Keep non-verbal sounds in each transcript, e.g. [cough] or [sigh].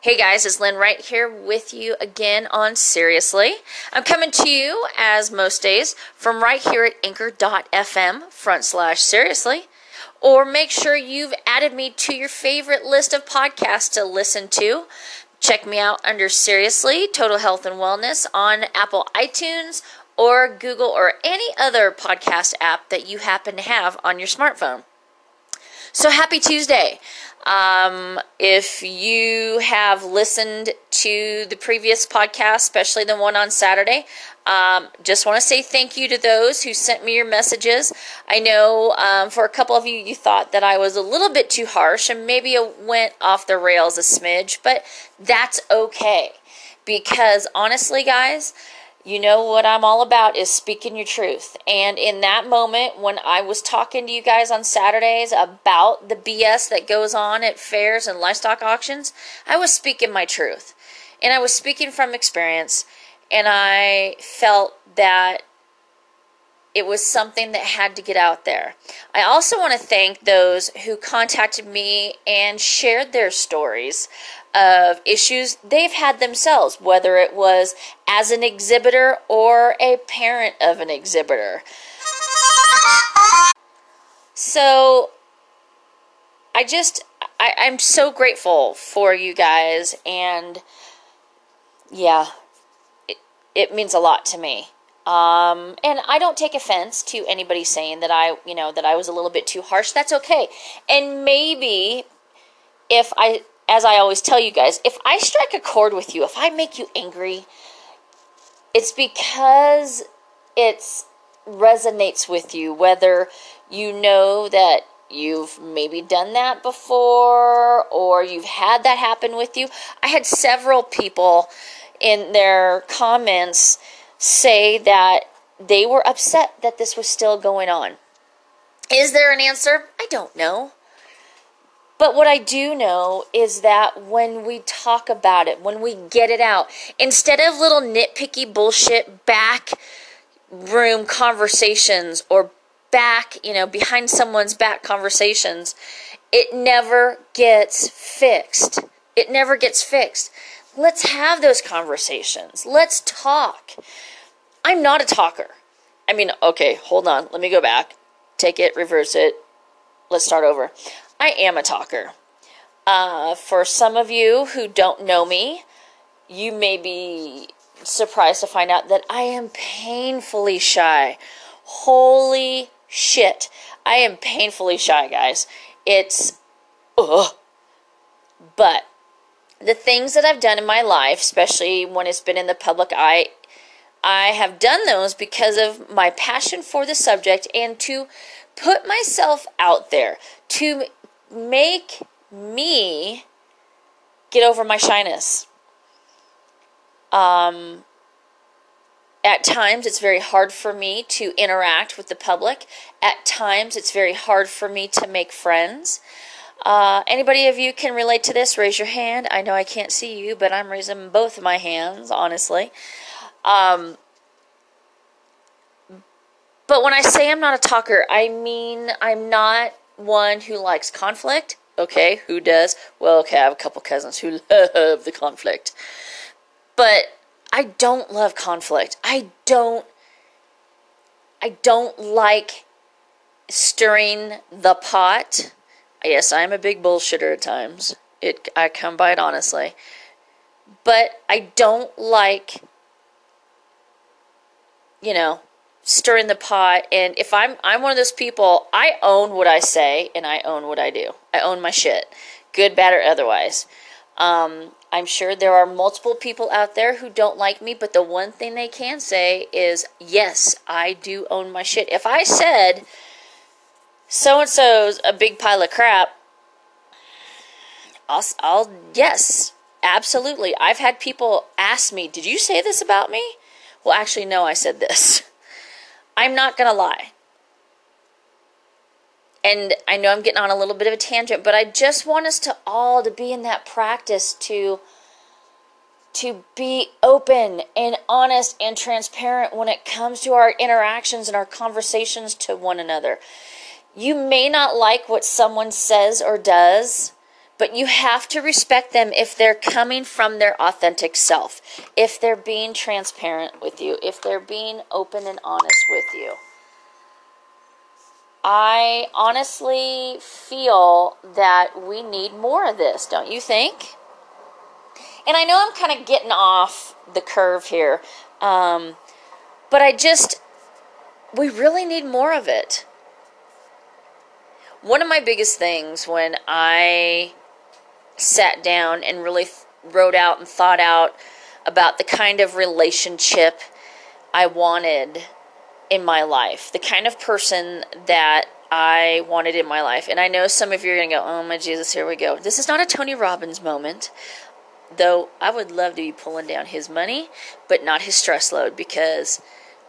Hey guys, it's Lynn right here with you again on Seriously. I'm coming to you, as most days, from right here at anchor.fm front slash seriously. Or make sure you've added me to your favorite list of podcasts to listen to. Check me out under Seriously Total Health and Wellness on Apple iTunes or Google or any other podcast app that you happen to have on your smartphone. So happy Tuesday. Um, if you have listened to the previous podcast, especially the one on Saturday, um, just want to say thank you to those who sent me your messages. I know um, for a couple of you, you thought that I was a little bit too harsh and maybe it went off the rails a smidge, but that's okay. Because honestly, guys, you know what I'm all about is speaking your truth. And in that moment, when I was talking to you guys on Saturdays about the BS that goes on at fairs and livestock auctions, I was speaking my truth. And I was speaking from experience. And I felt that it was something that had to get out there. I also want to thank those who contacted me and shared their stories of issues they've had themselves, whether it was as an exhibitor or a parent of an exhibitor. So I just, I, I'm so grateful for you guys, and yeah, it, it means a lot to me. Um, and I don't take offense to anybody saying that I, you know, that I was a little bit too harsh. That's okay. And maybe if I as I always tell you guys, if I strike a chord with you, if I make you angry, it's because it resonates with you, whether you know that you've maybe done that before or you've had that happen with you. I had several people in their comments say that they were upset that this was still going on. Is there an answer? I don't know. But what I do know is that when we talk about it, when we get it out, instead of little nitpicky bullshit back room conversations or back, you know, behind someone's back conversations, it never gets fixed. It never gets fixed. Let's have those conversations. Let's talk. I'm not a talker. I mean, okay, hold on. Let me go back. Take it, reverse it. Let's start over. I am a talker. Uh, for some of you who don't know me, you may be surprised to find out that I am painfully shy. Holy shit. I am painfully shy, guys. It's, ugh. But the things that I've done in my life, especially when it's been in the public eye, I have done those because of my passion for the subject and to put myself out there, to make me get over my shyness. Um, at times, it's very hard for me to interact with the public. At times, it's very hard for me to make friends. Uh, anybody of you can relate to this? Raise your hand. I know I can't see you, but I'm raising both of my hands, honestly. Um, but when I say I'm not a talker, I mean I'm not one who likes conflict. Okay, who does? Well, okay, I have a couple cousins who [laughs] love the conflict. But I don't love conflict. I don't I don't like stirring the pot. Yes, I'm a big bullshitter at times. It I come by it honestly. But I don't like you know, stirring the pot. And if i'm i'm one of those people i own what i say and i own what i do. I own my shit good bad or otherwise. Um, i'm sure there are multiple people out there who don't like me but the one thing they can say is yes i do own my shit. If i said so and so's a big pile of crap I'll, I'll yes absolutely. I've had people ask me did you say this about me well actually no i said this I'm not going to lie. And I know I'm getting on a little bit of a tangent, but I just want us to all to be in that practice to to be open and honest and transparent when it comes to our interactions and our conversations to one another. You may not like what someone says or does, But you have to respect them if they're coming from their authentic self, if they're being transparent with you, if they're being open and honest with you. I honestly feel that we need more of this, don't you think? And I know I'm kind of getting off the curve here, um, but I just, we really need more of it. One of my biggest things when I sat down and really wrote out and thought out about the kind of relationship I wanted in my life, the kind of person that I wanted in my life. And I know some of you are going to go, oh my Jesus, here we go. This is not a Tony Robbins moment, though I would love to be pulling down his money, but not his stress load because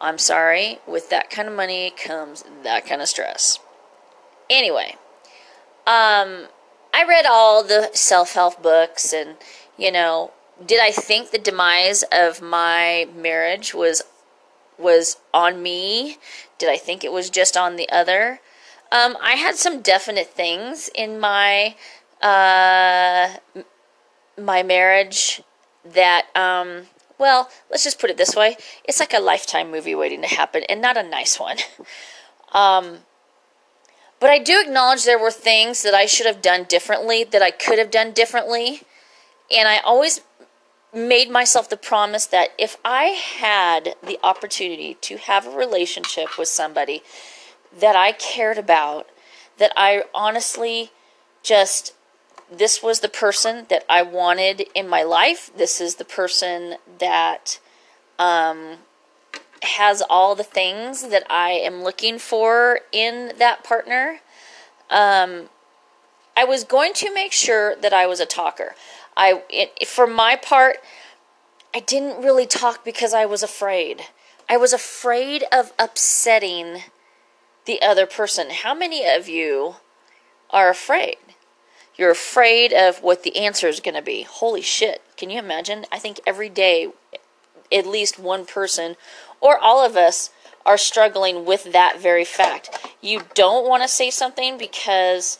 I'm sorry, with that kind of money comes that kind of stress. Anyway, um, I read all the self help books, and you know, did I think the demise of my marriage was was on me? Did I think it was just on the other? Um, I had some definite things in my uh, my marriage that um, well, let's just put it this way: it's like a lifetime movie waiting to happen, and not a nice one. [laughs] um, but I do acknowledge there were things that I should have done differently, that I could have done differently. And I always made myself the promise that if I had the opportunity to have a relationship with somebody that I cared about, that I honestly just, this was the person that I wanted in my life. This is the person that um, has all the things that I am looking for in that partner. Um, I was going to make sure that I was a talker. I, it, for my part, I didn't really talk because I was afraid. I was afraid of upsetting the other person. How many of you are afraid? You're afraid of what the answer is going to be. Holy shit. Can you imagine? I think every day, at least one person or all of us are struggling with that very fact. You don't want to say something because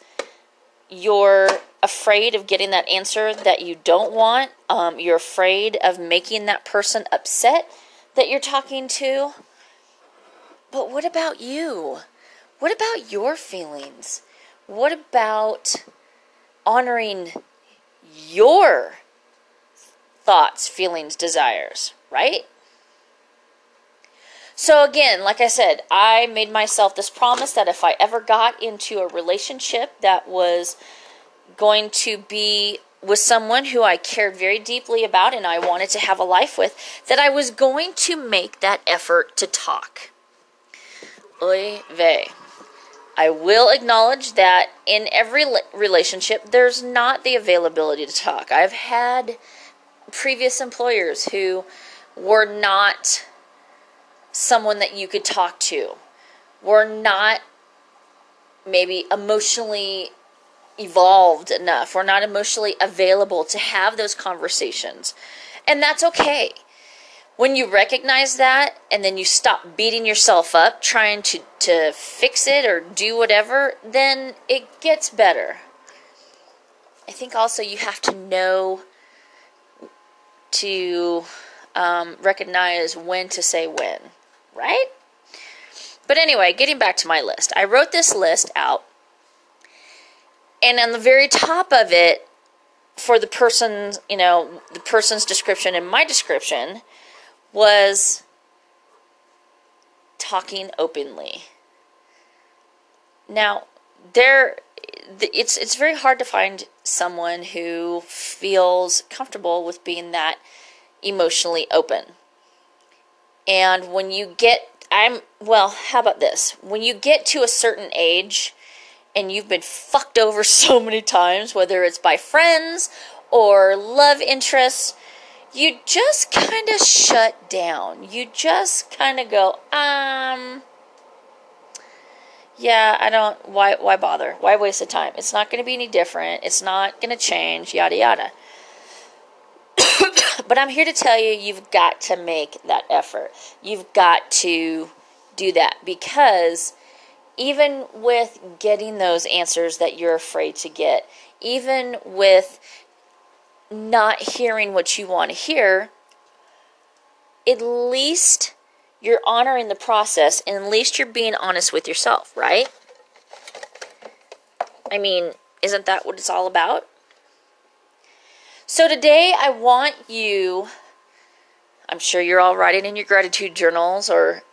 you're afraid of getting that answer that you don't want. Um, you're afraid of making that person upset that you're talking to. But what about you? What about your feelings? What about honoring your thoughts, feelings, desires, right? So, again, like I said, I made myself this promise that if I ever got into a relationship that was going to be with someone who I cared very deeply about and I wanted to have a life with, that I was going to make that effort to talk. Oy vey. I will acknowledge that in every relationship, there's not the availability to talk. I've had previous employers who were not someone that you could talk to. We're not maybe emotionally evolved enough. We're not emotionally available to have those conversations. And that's okay. When you recognize that and then you stop beating yourself up trying to, to fix it or do whatever, then it gets better. I think also you have to know to um, recognize when to say when right? But anyway, getting back to my list, I wrote this list out, and on the very top of it, for the person's, you know, the person's description and my description was talking openly. Now, there it's it's very hard to find someone who feels comfortable with being that emotionally open. And when you get, I'm, well, how about this? When you get to a certain age and you've been fucked over [laughs] so many times, whether it's by friends or love interests, you just kind of shut down. You just kind of go, um, yeah, I don't, why, why bother? Why waste the time? It's not going to be any different. It's not going to change, yada, yada. [coughs] [coughs] But I'm here to tell you, you've got to make that effort. You've got to do that because even with getting those answers that you're afraid to get, even with not hearing what you want to hear, at least you're honoring the process and at least you're being honest with yourself, right? I mean, isn't that what it's all about? So today I want you, I'm sure you're all writing in your gratitude journals or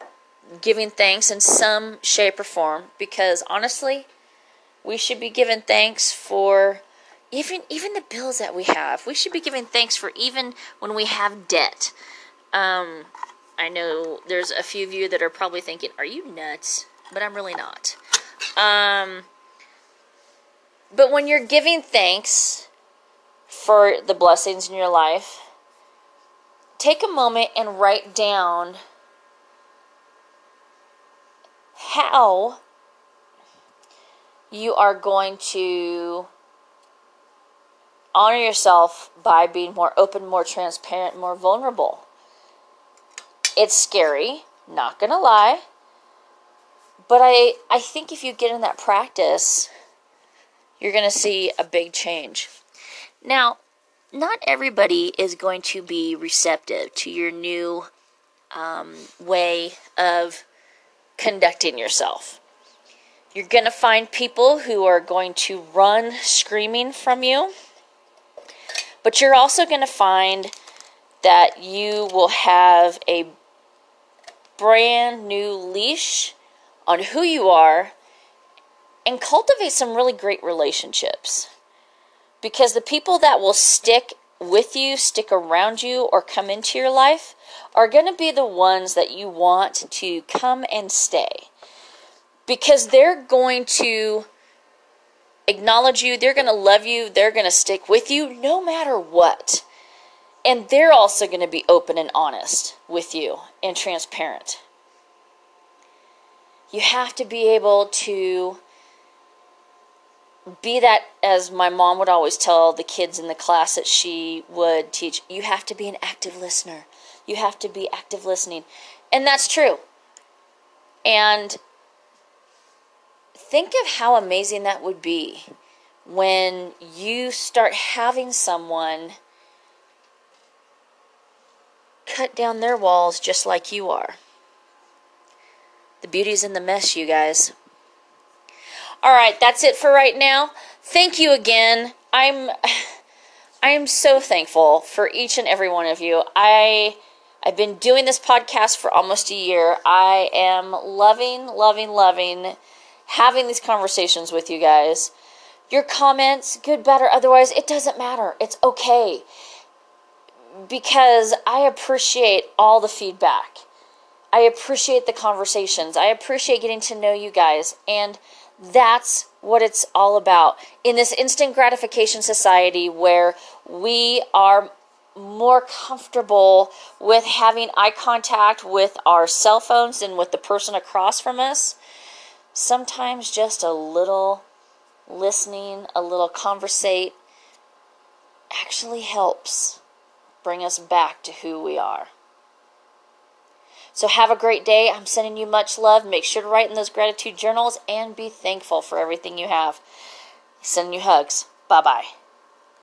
giving thanks in some shape or form because honestly, we should be giving thanks for even even the bills that we have. We should be giving thanks for even when we have debt. Um, I know there's a few of you that are probably thinking, "Are you nuts?" But I'm really not. Um, but when you're giving thanks for the blessings in your life, take a moment and write down how you are going to honor yourself by being more open, more transparent, more vulnerable. It's scary, not gonna lie. But I, I think if you get in that practice, you're gonna see a big change. Now, not everybody is going to be receptive to your new um, way of conducting yourself. You're going to find people who are going to run screaming from you, but you're also going to find that you will have a brand new leash on who you are and cultivate some really great relationships. Because the people that will stick with you, stick around you, or come into your life are going to be the ones that you want to come and stay. Because they're going to acknowledge you, they're going to love you, they're going to stick with you no matter what. And they're also going to be open and honest with you and transparent. You have to be able to be that as my mom would always tell the kids in the class that she would teach you have to be an active listener. You have to be active listening. And that's true. And think of how amazing that would be when you start having someone cut down their walls just like you are. The beauty's in the mess you guys all right, that's it for right now. Thank you again. I'm [sighs] I am so thankful for each and every one of you. I I've been doing this podcast for almost a year. I am loving, loving, loving having these conversations with you guys. Your comments, good, better, otherwise, it doesn't matter. It's okay. Because I appreciate all the feedback. I appreciate the conversations. I appreciate getting to know you guys. And that's what it's all about. In this instant gratification society where we are more comfortable with having eye contact with our cell phones and with the person across from us, sometimes just a little listening, a little conversate actually helps bring us back to who we are. So have a great day. I'm sending you much love. Make sure to write in those gratitude journals and be thankful for everything you have. Sending you hugs. Bye bye.